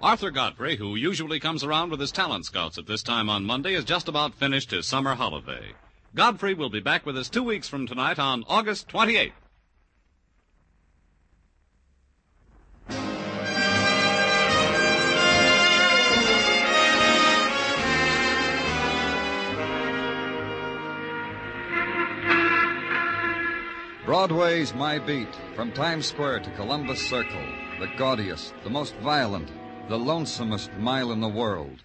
Arthur Godfrey, who usually comes around with his talent scouts at this time on Monday, is just about finished his summer holiday. Godfrey will be back with us two weeks from tonight on August 28th. Broadway's my beat, from Times Square to Columbus Circle, the gaudiest, the most violent, the lonesomest mile in the world.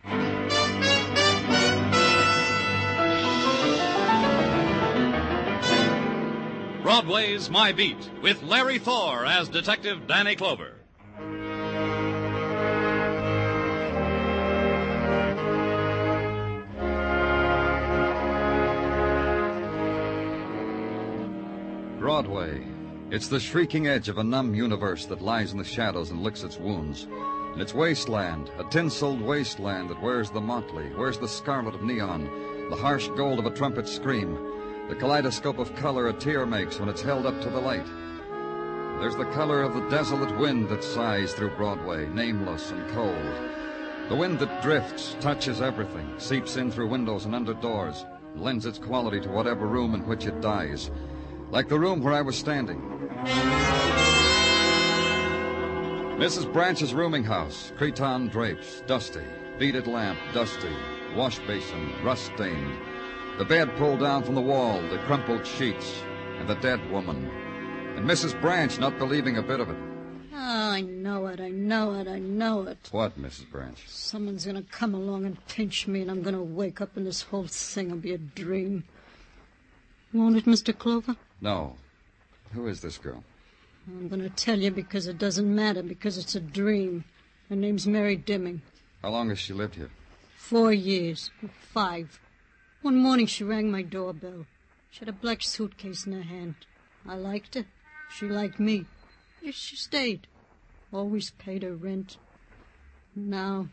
Broadway's My Beat, with Larry Thor as Detective Danny Clover. Broadway. It's the shrieking edge of a numb universe that lies in the shadows and licks its wounds. And it's wasteland, a tinseled wasteland that wears the motley, wears the scarlet of neon, the harsh gold of a trumpet scream, the kaleidoscope of color a tear makes when it's held up to the light. There's the color of the desolate wind that sighs through Broadway, nameless and cold. The wind that drifts, touches everything, seeps in through windows and under doors, lends its quality to whatever room in which it dies. Like the room where I was standing. Mrs. Branch's rooming house, cretonne drapes, dusty, beaded lamp, dusty, wash basin, rust stained, the bed pulled down from the wall, the crumpled sheets, and the dead woman. And Mrs. Branch not believing a bit of it. Oh, I know it, I know it, I know it. What, Mrs. Branch? Someone's gonna come along and pinch me, and I'm gonna wake up, and this whole thing will be a dream. Won't it, Mr. Clover? No. Who is this girl? I'm gonna tell you because it doesn't matter, because it's a dream. Her name's Mary Deming. How long has she lived here? Four years. Five. One morning she rang my doorbell. She had a black suitcase in her hand. I liked her. She liked me. She stayed. Always paid her rent. Now.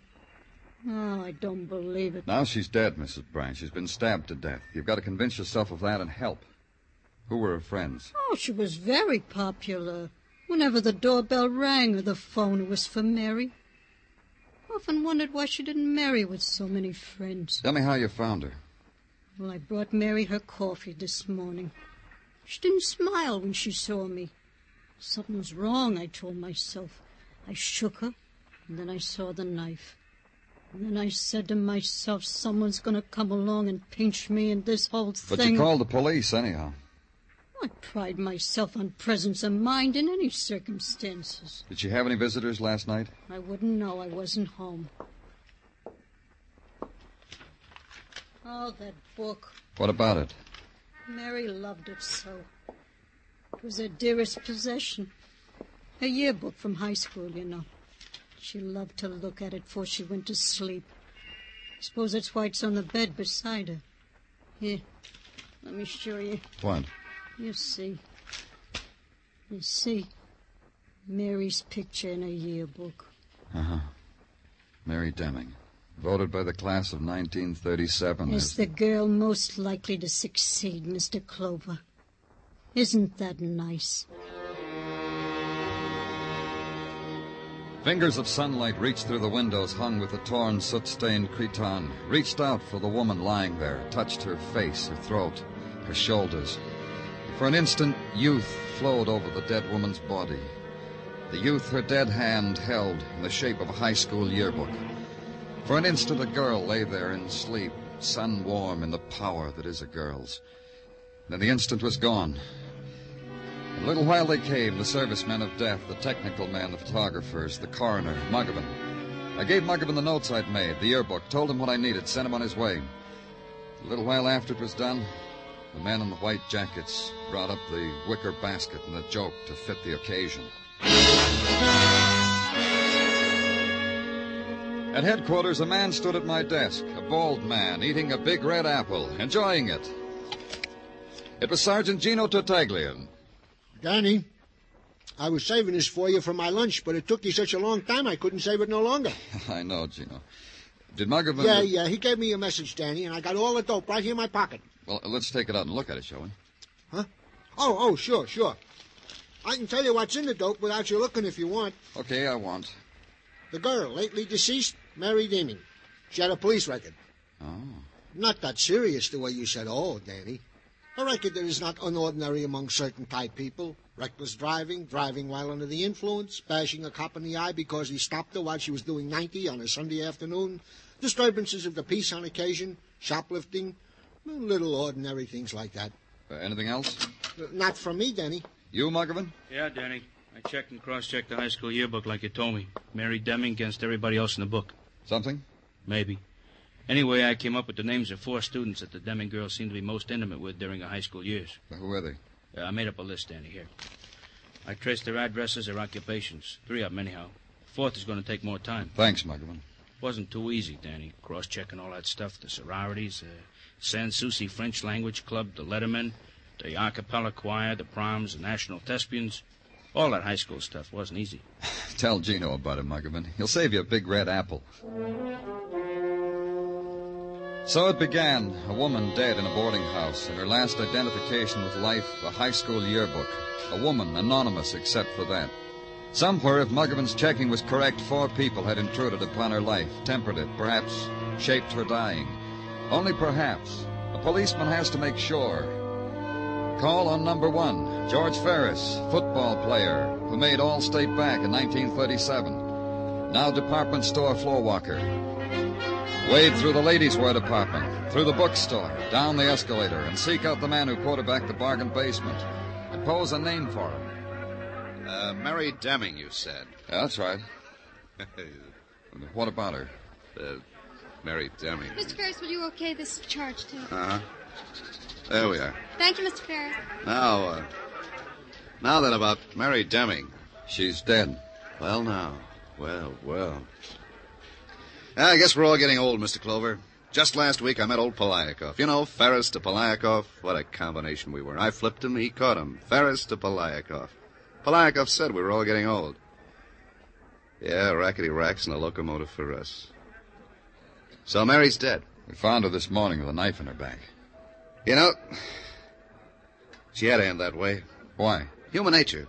Oh, I don't believe it. Now she's dead, Mrs. Branch. She's been stabbed to death. You've got to convince yourself of that and help. Who were her friends? Oh, she was very popular. Whenever the doorbell rang or the phone, it was for Mary. Often wondered why she didn't marry with so many friends. Tell me how you found her. Well, I brought Mary her coffee this morning. She didn't smile when she saw me. Something was wrong, I told myself. I shook her, and then I saw the knife. And then I said to myself, someone's going to come along and pinch me and this whole thing. But you called the police, anyhow. I pride myself on presence of mind in any circumstances. Did she have any visitors last night? I wouldn't know. I wasn't home. Oh, that book. What about it? Mary loved it so. It was her dearest possession. Her yearbook from high school, you know. She loved to look at it before she went to sleep. I suppose that's why it's on the bed beside her. Here, let me show you. What? You see. You see. Mary's picture in her yearbook. Uh huh. Mary Deming. Voted by the class of 1937 Is as the girl most likely to succeed, Mr. Clover? Isn't that nice? Fingers of sunlight reached through the windows hung with the torn, soot-stained cretonne, reached out for the woman lying there, touched her face, her throat, her shoulders. For an instant, youth flowed over the dead woman's body. The youth her dead hand held in the shape of a high school yearbook. For an instant, a girl lay there in sleep, sun warm in the power that is a girl's. Then the instant was gone. A little while they came, the servicemen of death, the technical men, the photographers, the coroner, Muggavan. I gave Muggavan the notes I'd made, the yearbook, told him what I needed, sent him on his way. A little while after it was done, the men in the white jackets brought up the wicker basket and the joke to fit the occasion. At headquarters, a man stood at my desk, a bald man, eating a big red apple, enjoying it. It was Sergeant Gino Tartaglia. Danny, I was saving this for you for my lunch, but it took you such a long time I couldn't save it no longer. I know, Gino. Did Muggavan... Yeah, yeah, he gave me your message, Danny, and I got all the dope right here in my pocket. Well, let's take it out and look at it, shall we? Huh? Oh, oh, sure, sure. I can tell you what's in the dope without you looking if you want. Okay, I want. The girl, lately deceased, Mary Deming. She had a police record. Oh. Not that serious the way you said, oh, Danny. A record that is not unordinary among certain type people. Reckless driving, driving while under the influence, bashing a cop in the eye because he stopped her while she was doing 90 on a Sunday afternoon, disturbances of the peace on occasion, shoplifting, little ordinary things like that. Uh, anything else? Not from me, Danny. You, Muggavan? Yeah, Danny. I checked and cross-checked the high school yearbook like you told me. Mary Deming against everybody else in the book. Something? Maybe. Anyway, I came up with the names of four students that the Deming girls seemed to be most intimate with during her high school years. Who are they? Uh, I made up a list, Danny, here. I traced their addresses, their occupations. Three of them, anyhow. Fourth is going to take more time. Thanks, Muggavan. Wasn't too easy, Danny. Cross-checking all that stuff, the sororities, uh, Sans Souci French Language Club, the Lettermen, the a cappella choir, the proms, the national thespians. All that high school stuff wasn't easy. Tell Gino about it, Muggavan. He'll save you a big red apple. So it began. A woman dead in a boarding house, and her last identification with life, a high school yearbook. A woman, anonymous except for that. Somewhere, if Muggavan's checking was correct, four people had intruded upon her life, tempered it, perhaps shaped her dying. Only perhaps. A policeman has to make sure. Call on number one, George Ferris, football player, who made All-State back in 1937. Now department store floor walker. Wade through the ladies' wear department, through the bookstore, down the escalator, and seek out the man who quarterbacked the bargain basement. Impose a name for him. Uh, Mary Deming, you said. Yeah, that's right. What about her? Uh, Mary Deming. Mr. Ferris, will you okay this charge, too? Uh huh. There we are. Thank you, Mr. Ferris. Now, uh, now then about Mary Deming. She's dead. Well, now. Well, well. I guess we're all getting old, Mr. Clover. Just last week I met old Polyakov. You know, Ferris to Polyakov. What a combination we were. I flipped him, he caught him. Ferris to Polyakov. Polyakov said we were all getting old. Yeah, rackety racks and a locomotive for us. So Mary's dead. We found her this morning with a knife in her back. You know, she had to end that way. Why? Human nature.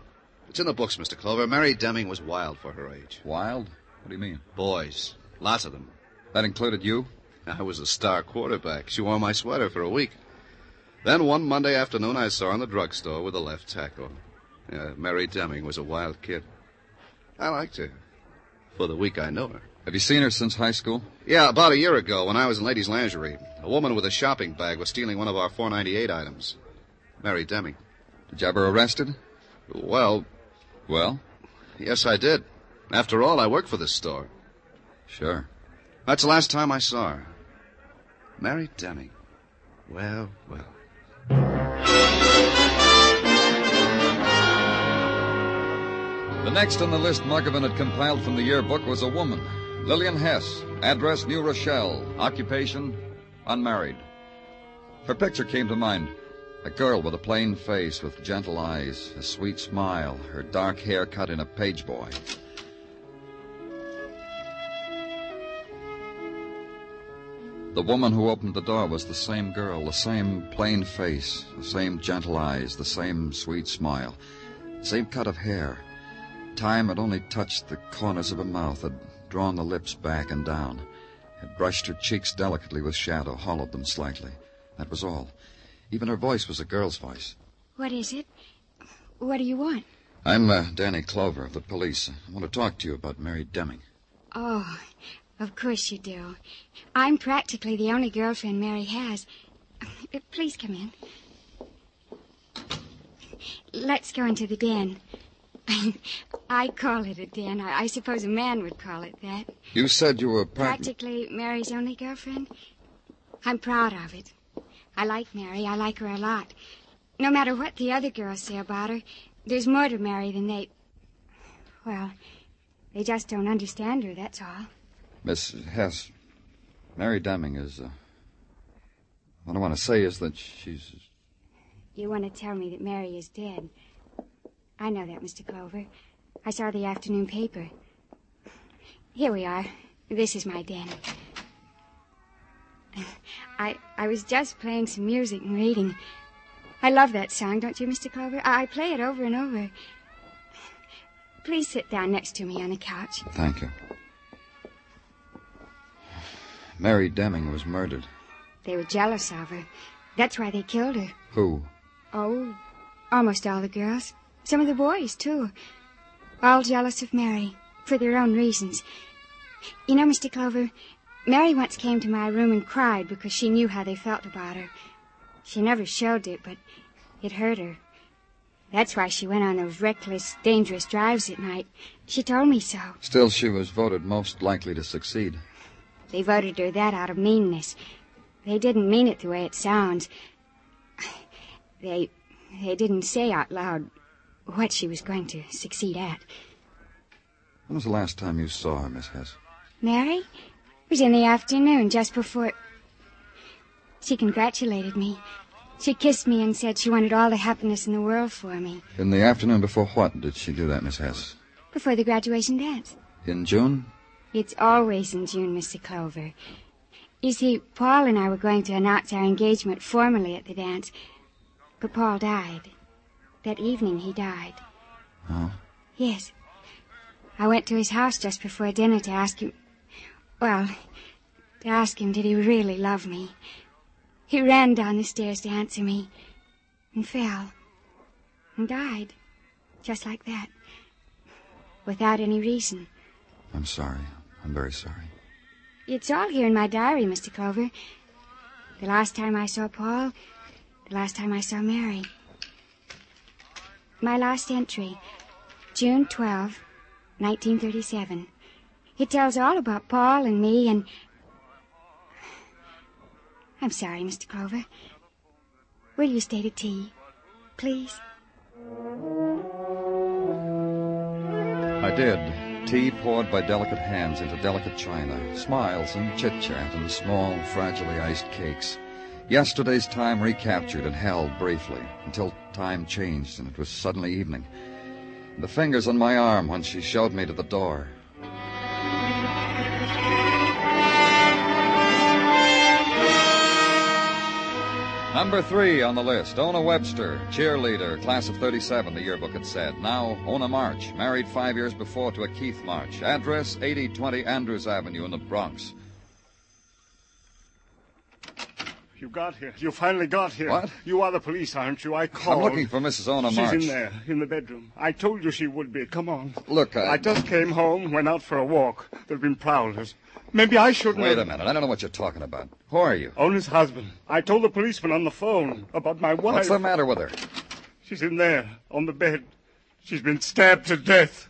It's in the books, Mr. Clover. Mary Deming was wild for her age. Wild? What do you mean? Boys. Lots of them. That included you? I was a star quarterback. She wore my sweater for a week. Then one Monday afternoon, I saw her in the drugstore with a left tackle. Yeah, Mary Deming was a wild kid. I liked her. For the week I know her. Have you seen her since high school? Yeah, about a year ago when I was in ladies' lingerie. A woman with a shopping bag was stealing one of our 498 items. Mary Deming. Did you have her arrested? Well, Well, yes, I did. After all, I work for this store. sure. That's the last time I saw her. Mary Deming. Well, well. The next on the list Muggavan had compiled from the yearbook was a woman, Lillian Hess, address New Rochelle, occupation unmarried. Her picture came to mind. A girl with a plain face, with gentle eyes, a sweet smile, her dark hair cut in a page boy. The woman who opened the door was the same girl, the same plain face, the same gentle eyes, the same sweet smile, same cut of hair. Time had only touched the corners of her mouth, had drawn the lips back and down, had brushed her cheeks delicately with shadow, hollowed them slightly. That was all. Even her voice was a girl's voice. What is it? What do you want? I'm uh, Danny Clover of the police. I want to talk to you about Mary Deming. Oh, of course you do. I'm practically the only girlfriend Mary has. Uh, Please come in. Let's go into the den. I call it a den. I, I suppose a man would call it that. You said you were prac- Practically Mary's only girlfriend. I'm proud of it. I like Mary. I like her a lot. No matter what the other girls say about her, there's more to Mary than they. Well, they just don't understand her, that's all. Miss Hess. Mary Deming is. Uh, what I want to say is that she's. You want to tell me that Mary is dead. I know that, Mr. Clover. I saw the afternoon paper. Here we are. This is my den. I I was just playing some music and reading. I love that song, don't you, Mr. Clover? I, I play it over and over. Please sit down next to me on the couch. Thank you. Mary Deming was murdered. They were jealous of her. That's why they killed her. Who? Oh, almost all the girls. Some of the boys, too. All jealous of Mary, for their own reasons. You know, Mr. Clover, Mary once came to my room and cried because she knew how they felt about her. She never showed it, but it hurt her. That's why she went on those reckless, dangerous drives at night. She told me so. Still, she was voted most likely to succeed. They voted her that out of meanness. They didn't mean it the way it sounds. They they didn't say out loud what she was going to succeed at. When was the last time you saw her, Miss Hess? Mary? It was in the afternoon, just before. She congratulated me. She kissed me and said she wanted all the happiness in the world for me. In the afternoon before what did she do that, Miss Hess? Before the graduation dance. In June? It's always in June, Mr. Clover. You see, Paul and I were going to announce our engagement formally at the dance, but Paul died. That evening he died. Oh? Yes. I went to his house just before dinner to ask him. Well, to ask him did he really love me. He ran down the stairs to answer me and fell and died. Just like that. Without any reason. I'm sorry. I'm very sorry. It's all here in my diary, Mr. Clover. The last time I saw Paul, the last time I saw Mary. My last entry, June 12, 1937. It tells all about Paul and me and. I'm sorry, Mr. Clover. Will you stay to tea, please? I did. Tea poured by delicate hands into delicate china, smiles and chit chat and small, fragilely iced cakes. Yesterday's time recaptured and held briefly until time changed and it was suddenly evening. The fingers on my arm when she showed me to the door. Number three on the list, Ona Webster, cheerleader, class of 37, the yearbook had said. Now, Ona March, married five years before to a Keith March. Address 8020 Andrews Avenue in the Bronx. You got here. You finally got here. What? You are the police, aren't you? I called. I'm looking for Mrs. Ona She's in there, in the bedroom. I told you she would be. Come on. Look, I... I just came home, went out for a walk. There've been prowlers. Maybe I shouldn't Wait a minute. I don't know what you're talking about. Who are you? Ona's husband. I told the policeman on the phone about my wife. What's the matter with her? She's in there, on the bed. She's been stabbed to death.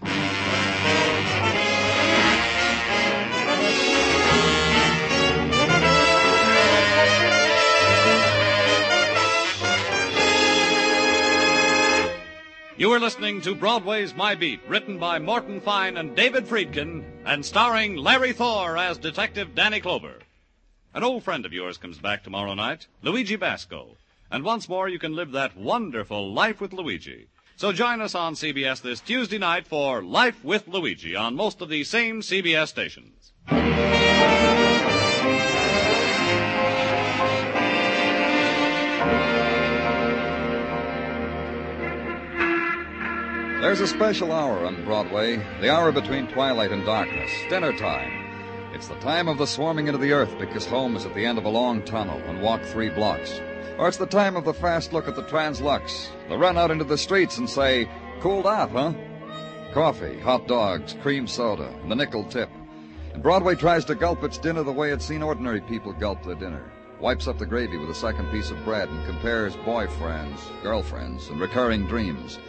You are listening to Broadway's My Beat, written by Morton Fine and David Friedkin, and starring Larry Thor as Detective Danny Clover. An old friend of yours comes back tomorrow night, Luigi Basco. And once more you can live that wonderful Life with Luigi. So join us on CBS this Tuesday night for Life with Luigi on most of the same CBS stations. There's a special hour on Broadway, the hour between twilight and darkness, dinner time. It's the time of the swarming into the earth because home is at the end of a long tunnel and walk three blocks. Or it's the time of the fast look at the Translux, the run out into the streets and say, cooled off, huh? Coffee, hot dogs, cream soda, and the nickel tip. And Broadway tries to gulp its dinner the way it's seen ordinary people gulp their dinner. Wipes up the gravy with a second piece of bread and compares boyfriends, girlfriends, and recurring dreams.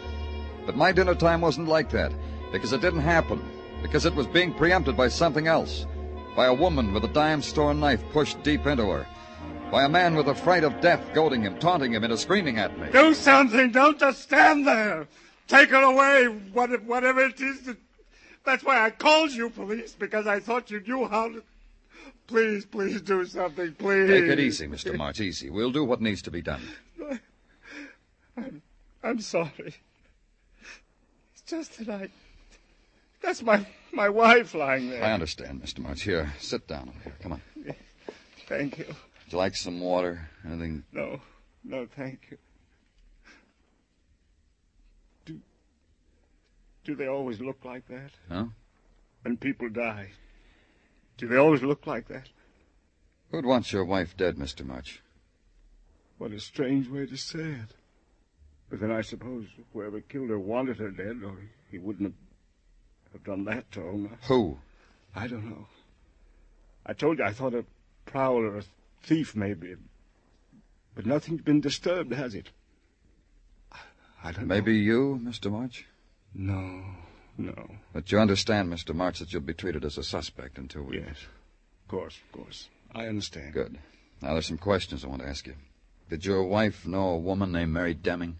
But my dinner time wasn't like that, because it didn't happen, because it was being preempted by something else. By a woman with a dime store knife pushed deep into her. By a man with the fright of death goading him, taunting him into screaming at me. Do something. Don't just stand there. Take her away, what- whatever it is. That, that's why I called you, police, because I thought you knew how to... Please, please do something, please. Take it easy, Mr. March, easy. We'll do what needs to be done. I'm sorry. Just that I... That's my, my wife lying there. I understand, Mr. March. Here, sit down over here. Come on. Thank you. Would you like some water? Anything? No, no, thank you. Do, do they always look like that? Huh? When people die, do they always look like that? Who'd want your wife dead, Mr. March? What a strange way to say it. But then I suppose whoever killed her wanted her dead, or he wouldn't have, have done that to Ona. Who? I don't know. I told you I thought a prowler, a thief, maybe. But nothing's been disturbed, has it? I don't Maybe you, Mr. March? No, no. But you understand, Mr. March, that you'll be treated as a suspect until we... Yes. Of course, of course. I understand. Good. Now, there's some questions I want to ask you. Did your wife know a woman named Mary Deming?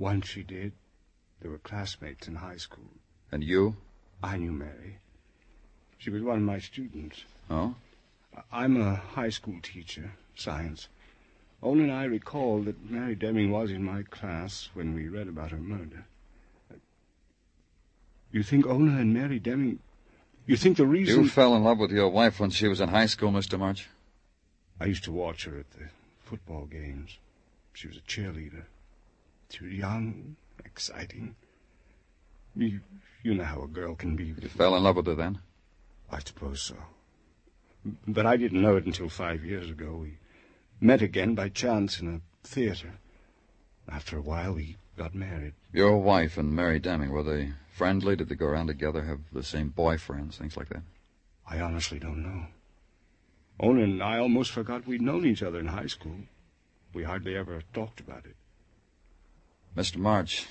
Once she did. They were classmates in high school. And you? I knew Mary. She was one of my students. Oh? I'm a high school teacher, science. Ona and I recall that Mary Deming was in my class when we read about her murder. You think Ona and Mary Deming... You think the reason... You fell in love with your wife when she was in high school, Mr. March? I used to watch her at the football games. She was a cheerleader. Was young, exciting. You, you know how a girl can be. You fell in love with her then? I suppose so. But I didn't know it until five years ago. We met again by chance in a theater. After a while, we got married. Your wife and Mary Deming, were they friendly? Did they go around together, have the same boyfriends, things like that? I honestly don't know. Ona and I almost forgot we'd known each other in high school. We hardly ever talked about it. Mr. March,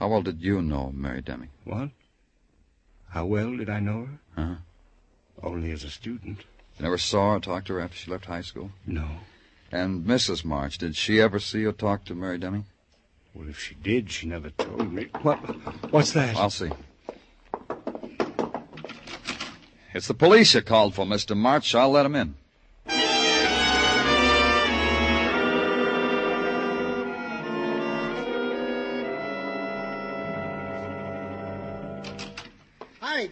how well did you know Mary Deming? What? How well did I know her? Uh-huh. Only as a student. You never saw her, talked to her after she left high school? No. And Mrs. March, did she ever see or talk to Mary Deming? Well, if she did, she never told me. What? What's that? I'll see. It's the police you called for, Mr. March. I'll let let 'em in.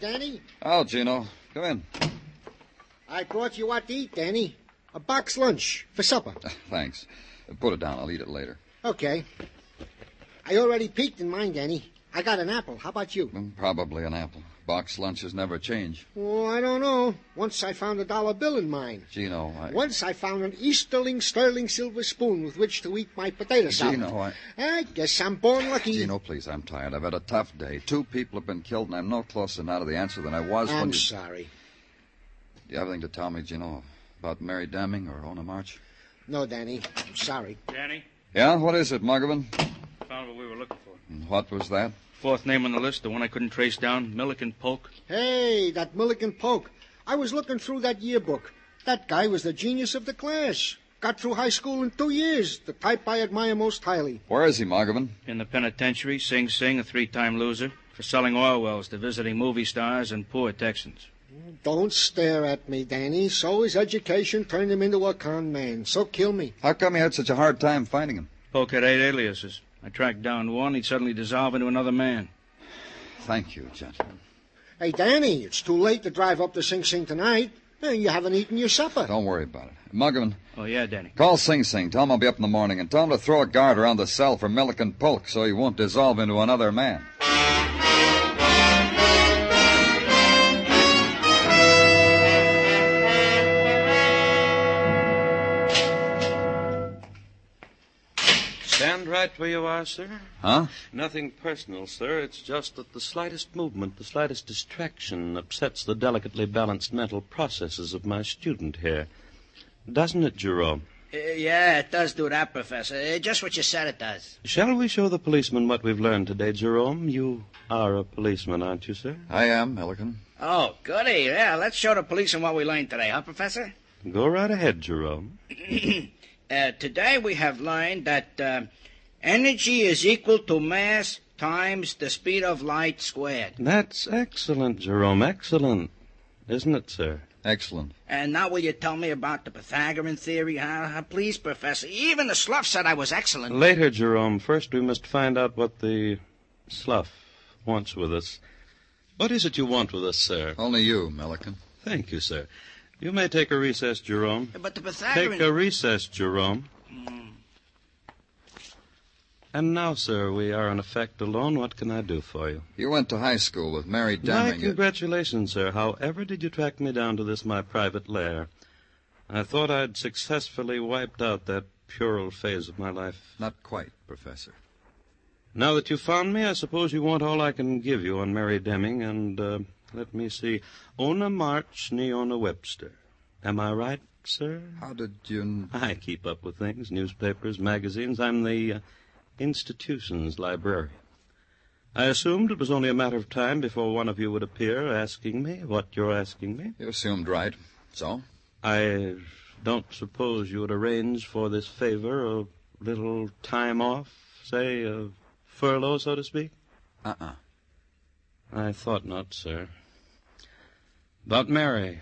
Danny. Oh, Gino. Come in. I brought you what to eat, Danny. A box lunch for supper. Thanks. Put it down. I'll eat it later. Okay. I already peeked in mine, Danny. I got an apple. How about you? Mm, Probably an apple. Box lunches never change. Oh, I don't know. Once I found a dollar bill in mine. Gino, I... Once I found an Easterling sterling silver spoon with which to eat my potato salad. Gino, I... I guess I'm born lucky. Gino, please, I'm tired. I've had a tough day. Two people have been killed, and I'm no closer now to the answer than I was when I'm you... sorry. Do you have anything to tell me, Gino, about Mary Deming or Ona March? No, Danny. I'm sorry. Danny, Yeah? What is it, Muggavan? found what we were looking for. And What was that? Fourth name on the list, the one I couldn't trace down, Milliken Polk. Hey, that Milliken Polk. I was looking through that yearbook. That guy was the genius of the class. Got through high school in two years. The type I admire most highly. Where is he, Muggavan? In the penitentiary, Sing Sing, a three-time loser, for selling oil wells to visiting movie stars and poor Texans. Don't stare at me, Danny. So his education turned him into a con man. So kill me. How come you had such a hard time finding him? Polk had eight aliases. I tracked down one, he'd suddenly dissolve into another man. Thank you, gentlemen. Hey, Danny, it's too late to drive up to Sing Sing tonight. You haven't eaten your supper. Don't worry about it. Muggavan, Oh, yeah, Danny. call Sing Sing. Tell him I'll be up in the morning, and tell him to throw a guard around the cell for Milliken Polk so he won't dissolve into another man. Right where you are, sir. Huh? Nothing personal, sir. It's just that the slightest movement, the slightest distraction upsets the delicately balanced mental processes of my student here. Doesn't it, Jerome? Uh, yeah, it does do that, Professor. Uh, just what you said it does. Shall we show the policeman what we've learned today, Jerome? You are a policeman, aren't you, sir? I am, Milliken. Oh, goody. Yeah, let's show the police what we learned today, huh, Professor? Go right ahead, Jerome. Uh, today we have learned that uh, energy is equal to mass times the speed of light squared. That's excellent, Jerome. Excellent. Isn't it, sir? Excellent. And now will you tell me about the Pythagorean theory, huh? huh? Please, Professor. Even the slough said I was excellent. Later, Jerome. First, we must find out what the slough wants with us. What is it you want with us, sir? Only you, Milliken. Thank you, sir. You may take a recess, Jerome. But the Pythagorean... Take a recess, Jerome. Mm. And now, sir, we are in effect alone. What can I do for you? You went to high school with Mary Deming. My congratulations, sir. However did you track me down to this, my private lair? I thought I'd successfully wiped out that puerile phase of my life. Not quite, Professor. Now that you've found me, I suppose you want all I can give you on Mary Deming and, uh, let me see, Ona March, née Ona Webster. Am I right, sir? How did you... I keep up with things, newspapers, magazines. I'm the uh, institution's librarian. I assumed it was only a matter of time before one of you would appear asking me what you're asking me. You assumed right. So? I don't suppose you would arrange for this favor a little time off, say, a furlough, so to speak? Uh-uh. I thought not, sir. About Mary.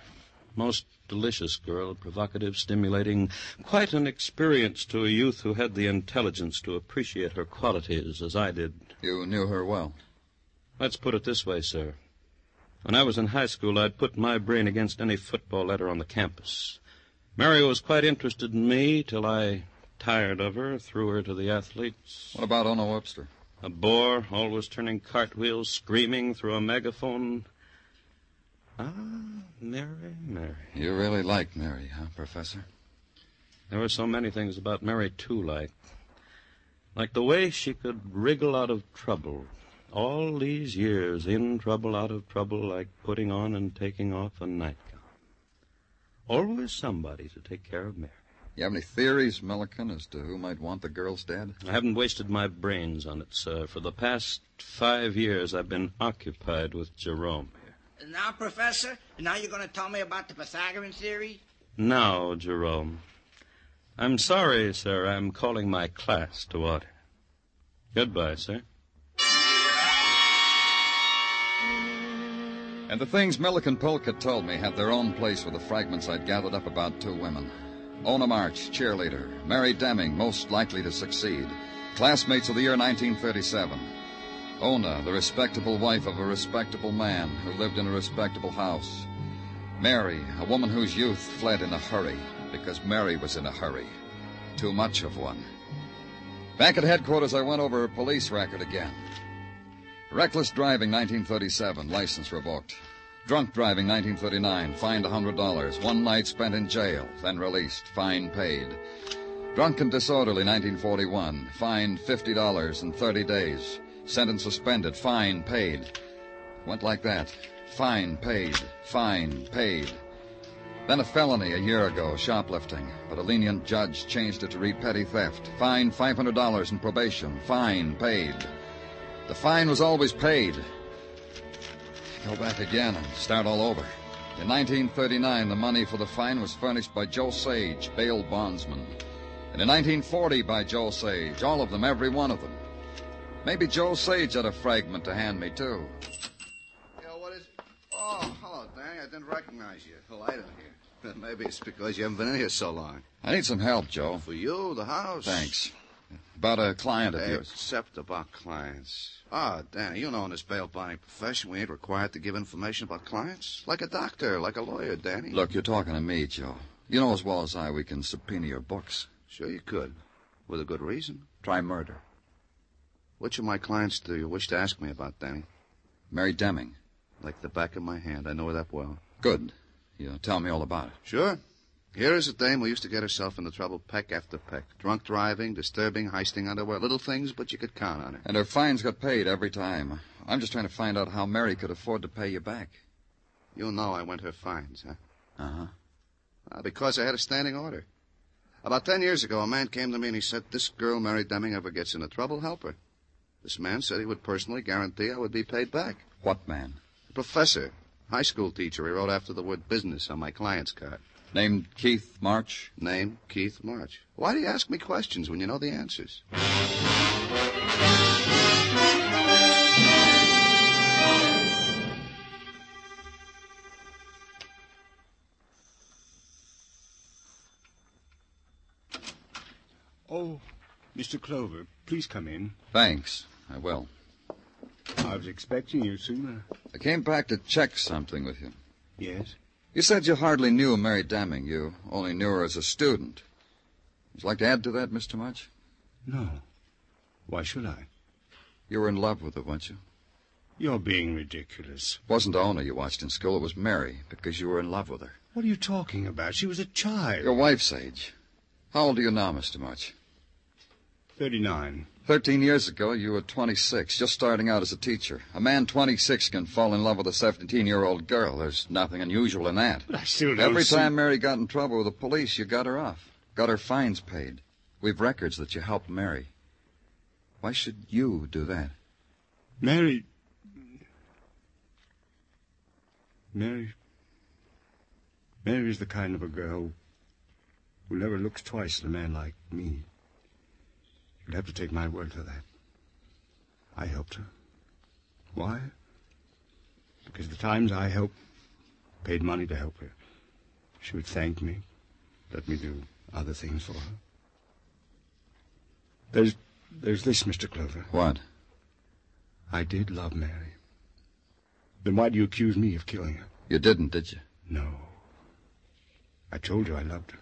Most delicious girl, provocative, stimulating, quite an experience to a youth who had the intelligence to appreciate her qualities as I did. You knew her well. Let's put it this way, sir. When I was in high school, I'd put my brain against any football letter on the campus. Mary was quite interested in me till I tired of her, threw her to the athletes. What about Ona Webster? A bore, always turning cartwheels, screaming through a megaphone. Ah, Mary, Mary. You really like Mary, huh, Professor? There were so many things about Mary, too, like. Like the way she could wriggle out of trouble. All these years, in trouble, out of trouble, like putting on and taking off a nightgown. Always somebody to take care of Mary. You have any theories, Milliken, as to who might want the girls dad? I haven't wasted my brains on it, sir. For the past five years, I've been occupied with Jerome. Now, Professor, now you're going to tell me about the Pythagorean theory? Now, Jerome. I'm sorry, sir. I'm calling my class to order. Goodbye, sir. And the things Milliken Polk had told me had their own place with the fragments I'd gathered up about two women. Ona March, cheerleader. Mary Deming, most likely to succeed. Classmates of the year 1937. Ona, the respectable wife of a respectable man who lived in a respectable house. Mary, a woman whose youth fled in a hurry because Mary was in a hurry. Too much of one. Back at headquarters, I went over her police record again. Reckless driving, 1937, license revoked. Drunk driving, 1939, fined $100. One night spent in jail, then released, fine paid. Drunken disorderly, 1941, fined $50 in 30 days. Sentence suspended, fine paid. Went like that. Fine paid, fine paid. Then a felony a year ago, shoplifting, but a lenient judge changed it to read petty theft. Fine $500 in probation, fine paid. The fine was always paid. Go back again and start all over. In 1939, the money for the fine was furnished by Joe Sage, bail bondsman. And in 1940 by Joe Sage, all of them, every one of them. Maybe Joe Sage had a fragment to hand me, too. Yeah, what is... Oh, hello, Danny. I didn't recognize you. i don't here. Maybe it's because you haven't been in here so long. I need some help, Joe. For you, the house. Thanks. About a client of yours. Except about clients. Ah, Danny, you know in this bail bonding profession we ain't required to give information about clients. Like a doctor, like a lawyer, Danny. Look, you're talking to me, Joe. You know as well as I we can subpoena your books. Sure you could. With a good reason. Try murder. Which of my clients do you wish to ask me about, Danny? Mary Deming. Like the back of my hand. I know her that well. Good. You tell me all about it. Sure. Here is a dame who used to get herself into trouble peck after peck. Drunk driving, disturbing, heisting underwear. Little things, but you could count on her. And her fines got paid every time. I'm just trying to find out how Mary could afford to pay you back. You know I went her fines, huh? Uh-huh. Uh, because I had a standing order. About ten years ago, a man came to me and he said, This girl, Mary Deming, ever gets into trouble, help her. This man said he would personally guarantee I would be paid back. What man? A professor. High school teacher. He wrote after the word business on my client's card. Named Keith March? Name Keith March. Why do you ask me questions when you know the answers? Oh, Mr. Clover, please come in. Thanks. I will. I was expecting you sooner. I came back to check something with you. Yes? You said you hardly knew Mary Deming. You only knew her as a student. Would you like to add to that, Mr. March? No. Why should I? You were in love with her, weren't you? You're being ridiculous. It wasn't Ona you watched in school. It was Mary, because you were in love with her. What are you talking about? She was a child. Your wife's age. How old are you now, Mr. March? 39. Thirteen years ago, you were 26, just starting out as a teacher. A man 26 can fall in love with a 17-year-old girl. There's nothing unusual in that. But I still don't Every see- time Mary got in trouble with the police, you got her off. Got her fines paid. We've records that you helped Mary. Why should you do that? Mary. Mary. Mary's the kind of a girl who never looks twice at a man like me. You'd have to take my word for that. I helped her. Why? Because the times I helped, paid money to help her, she would thank me, let me do other things for her. There's, there's this, Mr. Clover. What? I did love Mary. Then why do you accuse me of killing her? You didn't, did you? No. I told you I loved her.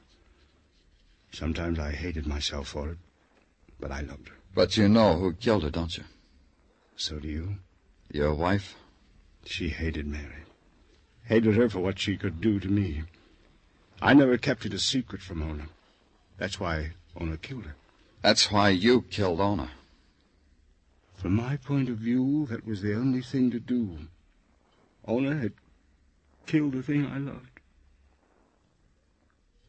Sometimes I hated myself for it, but I loved her. But you know who killed her, don't you? So do you. Your wife? She hated Mary. Hated her for what she could do to me. I never kept it a secret from Ona. That's why Ona killed her. That's why you killed Ona. From my point of view, that was the only thing to do. Ona had killed the thing I loved.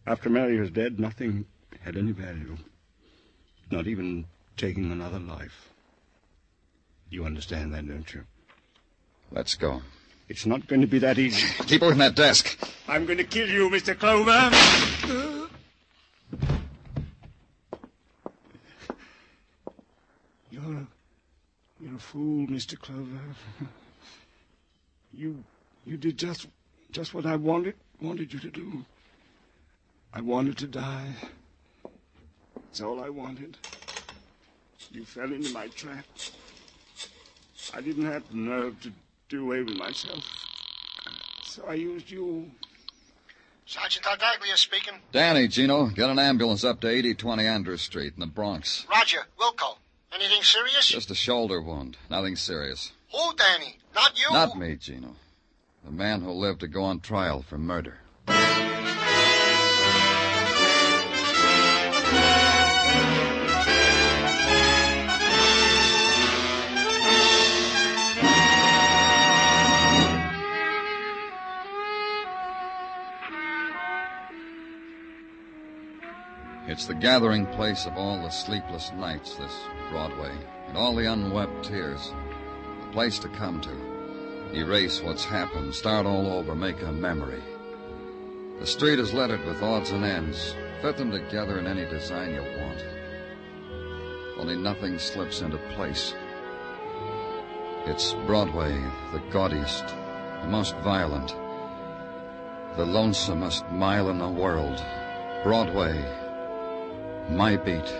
After Mary was dead, nothing had any value. Not even taking another life. You understand that, don't you? Let's go. It's not going to be that easy. Keep away from that desk. I'm going to kill you, Mr. Clover. You're a, you're a fool, Mr. Clover. You you did just just what I wanted wanted you to do. I wanted to die. That's all I wanted. You fell into my trap. I didn't have the nerve to do away with myself. So I used you. Sergeant Tartaglia speaking. Danny, Gino, get an ambulance up to 8020 Andrews Street in the Bronx. Roger, Wilco. Anything serious? Just a shoulder wound. Nothing serious. Who, Danny? Not you? Not me, Gino. The man who lived to go on trial for murder. It's the gathering place of all the sleepless nights, this Broadway, and all the unwept tears. A place to come to. Erase what's happened, start all over, make a memory. The street is littered with odds and ends. Fit them together in any design you want. Only nothing slips into place. It's Broadway, the gaudiest, the most violent, the lonesomest mile in the world. Broadway, my beat.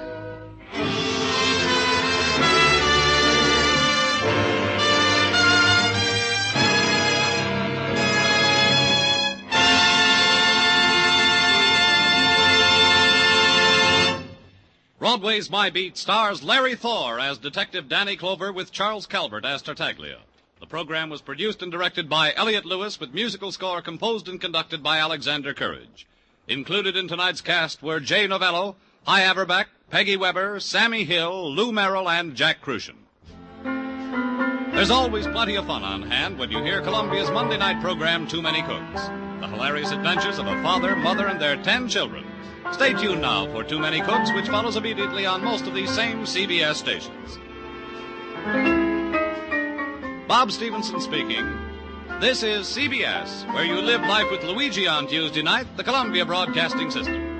Broadway's My Beat stars Larry Thor as Detective Danny Clover with Charles Calvert as Tartaglia. The program was produced and directed by Elliott Lewis with musical score composed and conducted by Alexander Courage. Included in tonight's cast were Jay Novello, Hy Averback, Peggy Weber, Sammy Hill, Lou Merrill, and Jack Kruschen. There's always plenty of fun on hand when you hear Columbia's Monday night program, Too Many Cooks. The hilarious adventures of a father, mother, and their ten children. Stay tuned now for Too Many Cooks, which follows immediately on most of these same CBS stations. Bob Stevenson speaking. This is CBS, where you live life with Luigi on Tuesday night, the Columbia Broadcasting System.